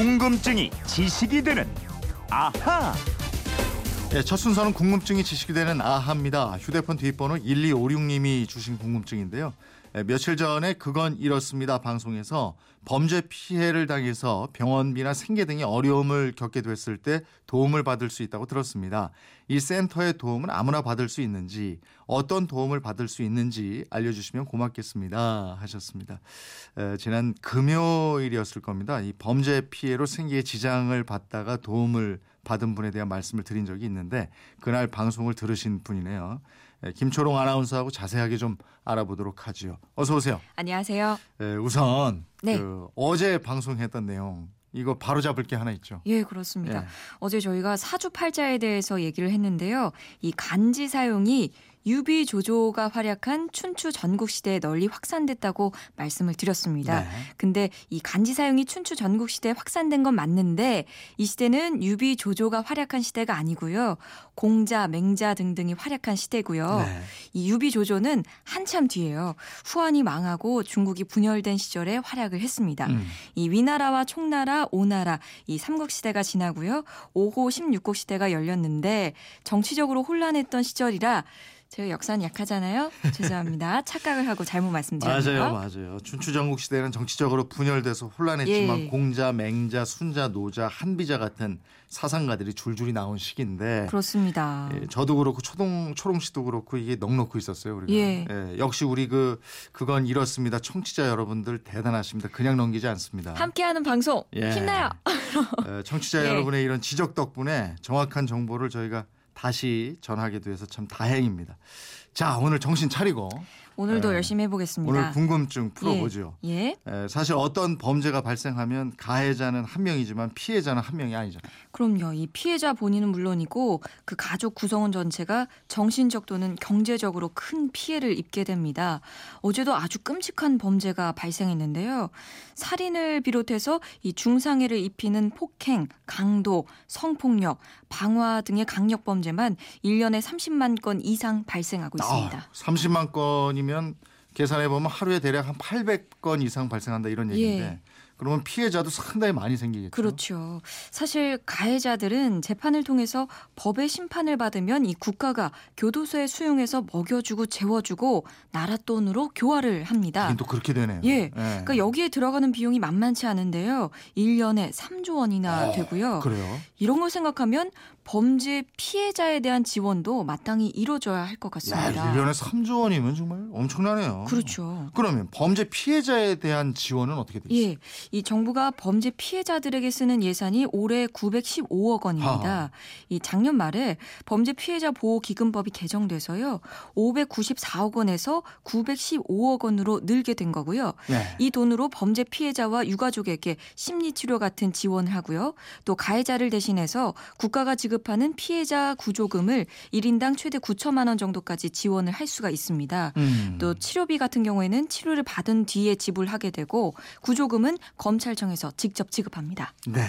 궁금증이 지식이 되는 아하. 예, 첫 순서는 궁금증이 지식이 되는 아하입니다. 휴대폰 뒷번호 1256님이 주신 궁금증인데요. 예, 며칠 전에 그건 이렇습니다 방송에서 범죄 피해를 당해서 병원비나 생계 등의 어려움을 겪게 됐을 때 도움을 받을 수 있다고 들었습니다. 이 센터의 도움은 아무나 받을 수 있는지 어떤 도움을 받을 수 있는지 알려주시면 고맙겠습니다 하셨습니다. 에, 지난 금요일이었을 겁니다. 이 범죄 피해로 생계에 지장을 받다가 도움을 받은 분에 대한 말씀을 드린 적이 있는데 그날 방송을 들으신 분이네요. 에, 김초롱 아나운서하고 자세하게 좀 알아보도록 하지요. 어서 오세요. 안녕하세요. 에, 우선 네. 그 어제 방송했던 내용 이거 바로 잡을 게 하나 있죠. 예, 그렇습니다. 예. 어제 저희가 사주팔자에 대해서 얘기를 했는데요. 이 간지 사용이 유비 조조가 활약한 춘추 전국 시대에 널리 확산됐다고 말씀을 드렸습니다. 네. 근데 이 간지 사용이 춘추 전국 시대에 확산된 건 맞는데 이 시대는 유비 조조가 활약한 시대가 아니고요. 공자, 맹자 등등이 활약한 시대고요. 네. 이 유비 조조는 한참 뒤에요. 후한이 망하고 중국이 분열된 시절에 활약을 했습니다. 음. 이 위나라와 총나라, 오나라 이 삼국 시대가 지나고요. 5호 16국 시대가 열렸는데 정치적으로 혼란했던 시절이라 제가 역사는 약하잖아요. 죄송합니다. 착각을 하고 잘못 말씀드렸네요. 맞아요, 맞아요. 춘추전국 시대는 정치적으로 분열돼서 혼란했지만 예. 공자, 맹자, 순자, 노자, 한비자 같은 사상가들이 줄줄이 나온 시기인데 그렇습니다. 예, 저도 그렇고 초동 초롱 씨도 그렇고 이게 넉넉히 있었어요 우리가. 예. 역시 우리 그 그건 이렇습니다. 청취자 여러분들 대단하십니다. 그냥 넘기지 않습니다. 함께하는 방송 예. 힘나요. 에, 청취자 예. 여러분의 이런 지적 덕분에 정확한 정보를 저희가 다시 전하게 돼서 참 다행입니다. 자 오늘 정신 차리고 오늘도 예. 열심히 해보겠습니다. 오늘 궁금증 풀어보죠. 예. 에, 사실 어떤 범죄가 발생하면 가해자는 한 명이지만 피해자는 한 명이 아니잖아요. 그럼요. 이 피해자 본인은 물론이고 그 가족 구성원 전체가 정신적 또는 경제적으로 큰 피해를 입게 됩니다. 어제도 아주 끔찍한 범죄가 발생했는데요. 살인을 비롯해서 이 중상해를 입히는 폭행, 강도, 성폭력, 방화 등의 강력 범죄만 1년에 30만 건 이상 발생하고 있습니다. 아, 30만 건이면 계산해 보면 하루에 대략 한 800건 이상 발생한다 이런 얘기인데 예. 그러면 피해자도 상당히 많이 생기겠죠. 그렇죠. 사실 가해자들은 재판을 통해서 법의 심판을 받으면 이 국가가 교도소에 수용해서 먹여주고 재워주고 나라 돈으로 교화를 합니다. 또 그렇게 되네요. 예. 그러니까 여기에 들어가는 비용이 만만치 않은데요. 1년에 3조 원이나 어, 되고요. 그래요. 이런 걸 생각하면 범죄 피해자에 대한 지원도 마땅히 이루어져야 할것 야, 같습니다. 1년에 3조 원이면 정말 엄청나네요. 그렇죠. 그러면 범죄 피해자에 대한 지원은 어떻게 되죠? 예, 이 정부가 범죄 피해자들에게 쓰는 예산이 올해 915억 원입니다. 하. 이 작년 말에 범죄 피해자 보호 기금법이 개정돼서요. 594억 원에서 915억 원으로 늘게 된 거고요. 네. 이 돈으로 범죄 피해자와 유가족에게 심리 치료 같은 지원을 하고요. 또 가해자를 대신해서 국가가 지급하는 피해자 구조금을 1인당 최대 9천만 원 정도까지 지원을 할 수가 있습니다. 음. 또 치료비 같은 경우에는 치료를 받은 뒤에 지불하게 되고 구조금은 검찰청에서 직접 지급합니다. 네.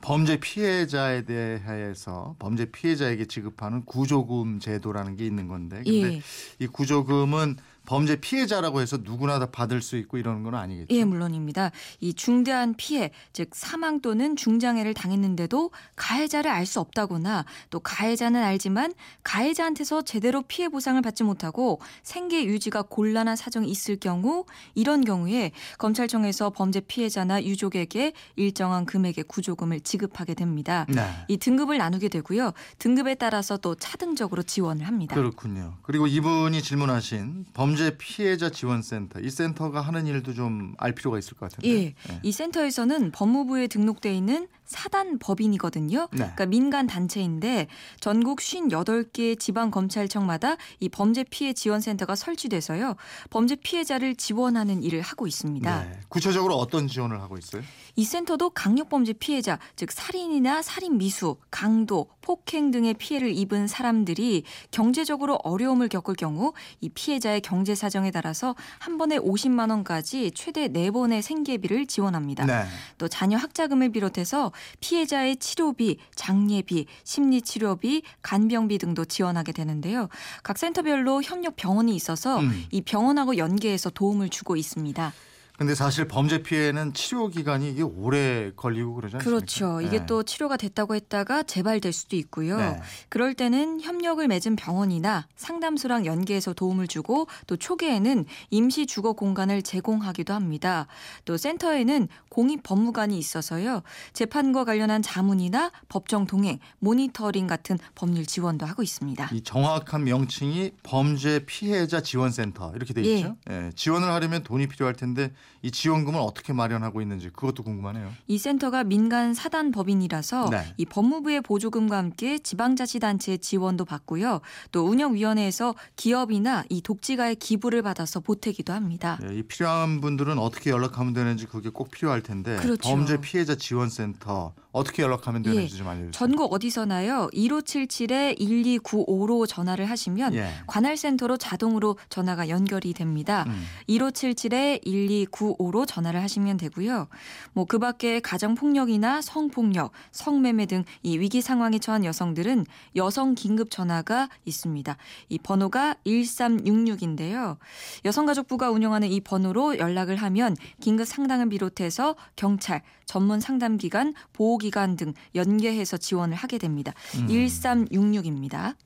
범죄 피해자에 대해서 범죄 피해자에게 지급하는 구조금 제도라는 게 있는 건데 근데 예. 이 구조금은 범죄 피해자라고 해서 누구나 다 받을 수 있고 이러는 건 아니겠죠. 예, 물론입니다. 이 중대한 피해, 즉 사망 또는 중장애를 당했는데도 가해자를 알 수 없다거나 또 가해자는 알지만 가해자한테서 제대로 피해 보상을 받지 못하고 생계 유지가 곤란한 사정이 있을 경우 이런 경우에 검찰청에서 범죄 피해자나 유족에게 일정한 금액의 구조금을 지급하게 됩니다. 네. 이 등급을 나누게 되고요. 등급에 따라서 또 차등적으로 지원을 합니다. 그렇군요. 그리고 이분이 질문하신 범죄 피해자 지원센터 이 센터가 하는 일도 좀 알 필요가 있을 것 같은데. 예. 이 센터에서는 법무부에 등록돼 있는 사단 법인이거든요. 네. 그러니까 민간 단체인데 전국 58개 지방 검찰청마다 이 범죄 피해 지원 센터가 설치돼서요. 범죄 피해자를 지원하는 일을 하고 있습니다. 네. 구체적으로 어떤 지원을 하고 있어요? 이 센터도 강력 범죄 피해자, 즉 살인이나 살인 미수, 강도, 폭행 등의 피해를 입은 사람들이 경제적으로 어려움을 겪을 경우 이 피해자의 경제 사정에 따라서 한 번에 50만 원까지 최대 4번의 생계비를 지원합니다. 네. 또 자녀 학자금을 비롯해서 피해자의 치료비, 장례비, 심리치료비, 간병비 등도 지원하게 되는데요. 각 센터별로 협력 병원이 있어서 음. 이 병원하고 연계해서 도움을 주고 있습니다. 근데 사실 범죄 피해는 치료 기간이 이게 오래 걸리고 않습니까? 그렇죠. 이게 네. 또 치료가 됐다고 했다가 재발될 수도 있고요. 네. 그럴 때는 협력을 맺은 병원이나 상담소랑 연계해서 도움을 주고 또 초기에는 임시 주거 공간을 제공하기도 합니다. 또 센터에는 공익 법무관이 있어서요. 재판과 관련한 자문이나 법정 동행, 모니터링 같은 법률 지원도 하고 있습니다. 이 정확한 명칭이 범죄 피해자 지원센터 이렇게 돼 예. 있죠. 예, 지원을 하려면 돈이 필요할 텐데 이 지원금을 어떻게 마련하고 있는지 그것도 궁금하네요. 이 센터가 민간 사단 법인이라서 네. 이 법무부의 보조금과 함께 지방자치단체의 지원도 받고요. 또 운영위원회에서 기업이나 이 독지가의 기부를 받아서 보태기도 합니다. 예, 이 필요한 분들은 어떻게 연락하면 되는지 그게 꼭 필요할 텐데 그렇죠. 범죄 피해자 지원센터 어떻게 연락하면 되는지 예. 좀 알려주세요. 전국 어디서나요? 1577에 1295로 전화를 하시면 예. 관할 센터로 자동으로 전화가 연결이 됩니다. 음. 1577에 1295로 전화를 하시면 되고요. 뭐 그 밖에 가정 폭력이나 성폭력, 성매매 등 이 위기 상황에 처한 여성들은 여성 긴급 전화가 있습니다. 이 번호가 1366인데요. 여성가족부가 운영하는 이 번호로 연락을 하면 긴급 상담을 비롯해서 경찰, 전문 상담기관, 보호기관 등 연계해서 지원을 하게 됩니다. 음. 1366입니다.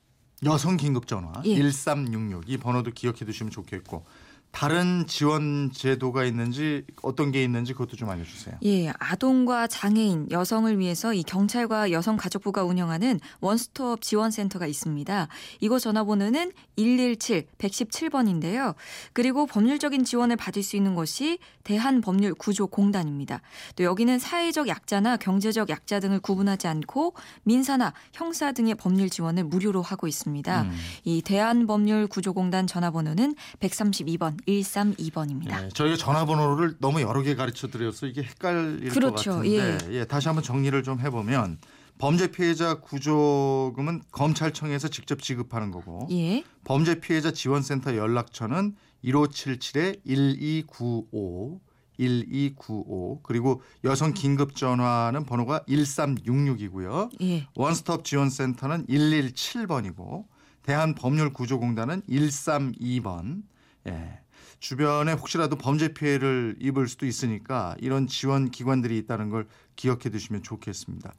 여성 긴급 전화 예. 1366 이 번호도 기억해 두시면 좋겠고 다른 지원 제도가 있는지 어떤 게 있는지 그것도 좀 알려주세요. 예, 아동과 장애인, 여성을 위해서 이 경찰과 여성가족부가 운영하는 원스톱 지원센터가 있습니다. 이곳 전화번호는 117 117번인데요. 그리고 법률적인 지원을 받을 수 있는 곳이 대한법률구조공단입니다. 또 여기는 사회적 약자나 경제적 약자 등을 구분하지 않고 민사나 형사 등의 법률 지원을 무료로 하고 있습니다. 음. 이 대한법률구조공단 전화번호는 132번 132번입니다. 예, 저희가 전화번호를 너무 여러 개 가르쳐 드려서 이게 헷갈릴 그렇죠. 것 같은데 예, 다시 한번 정리를 좀 해보면 범죄 피해자 구조금은 검찰청에서 직접 지급하는 거고 예. 범죄 피해자 지원센터 연락처는 1577에 1295 1295 그리고 여성 긴급 전화는 번호가 1366이고요. 예. 원스톱 지원센터는 117번이고 대한법률구조공단은 132번. 예. 주변에 혹시라도 범죄 피해를 입을 수도 있으니까 이런 지원 기관들이 있다는 걸 기억해 두시면 좋겠습니다.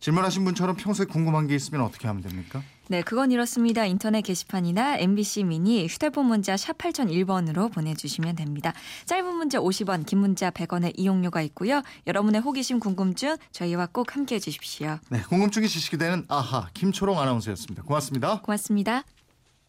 질문하신 분처럼 평소에 궁금한 게 있으면 어떻게 하면 됩니까? 네, 그건 이렇습니다. 인터넷 게시판이나 MBC 미니 휴대폰 문자 샵 8001번으로 보내주시면 됩니다. 짧은 문자 50원, 긴 문자 100원의 이용료가 있고요. 여러분의 호기심, 궁금증 저희와 꼭 함께해 주십시오. 네, 궁금증이 지식이 되는 아하 김초롱 아나운서였습니다. 고맙습니다. 고맙습니다.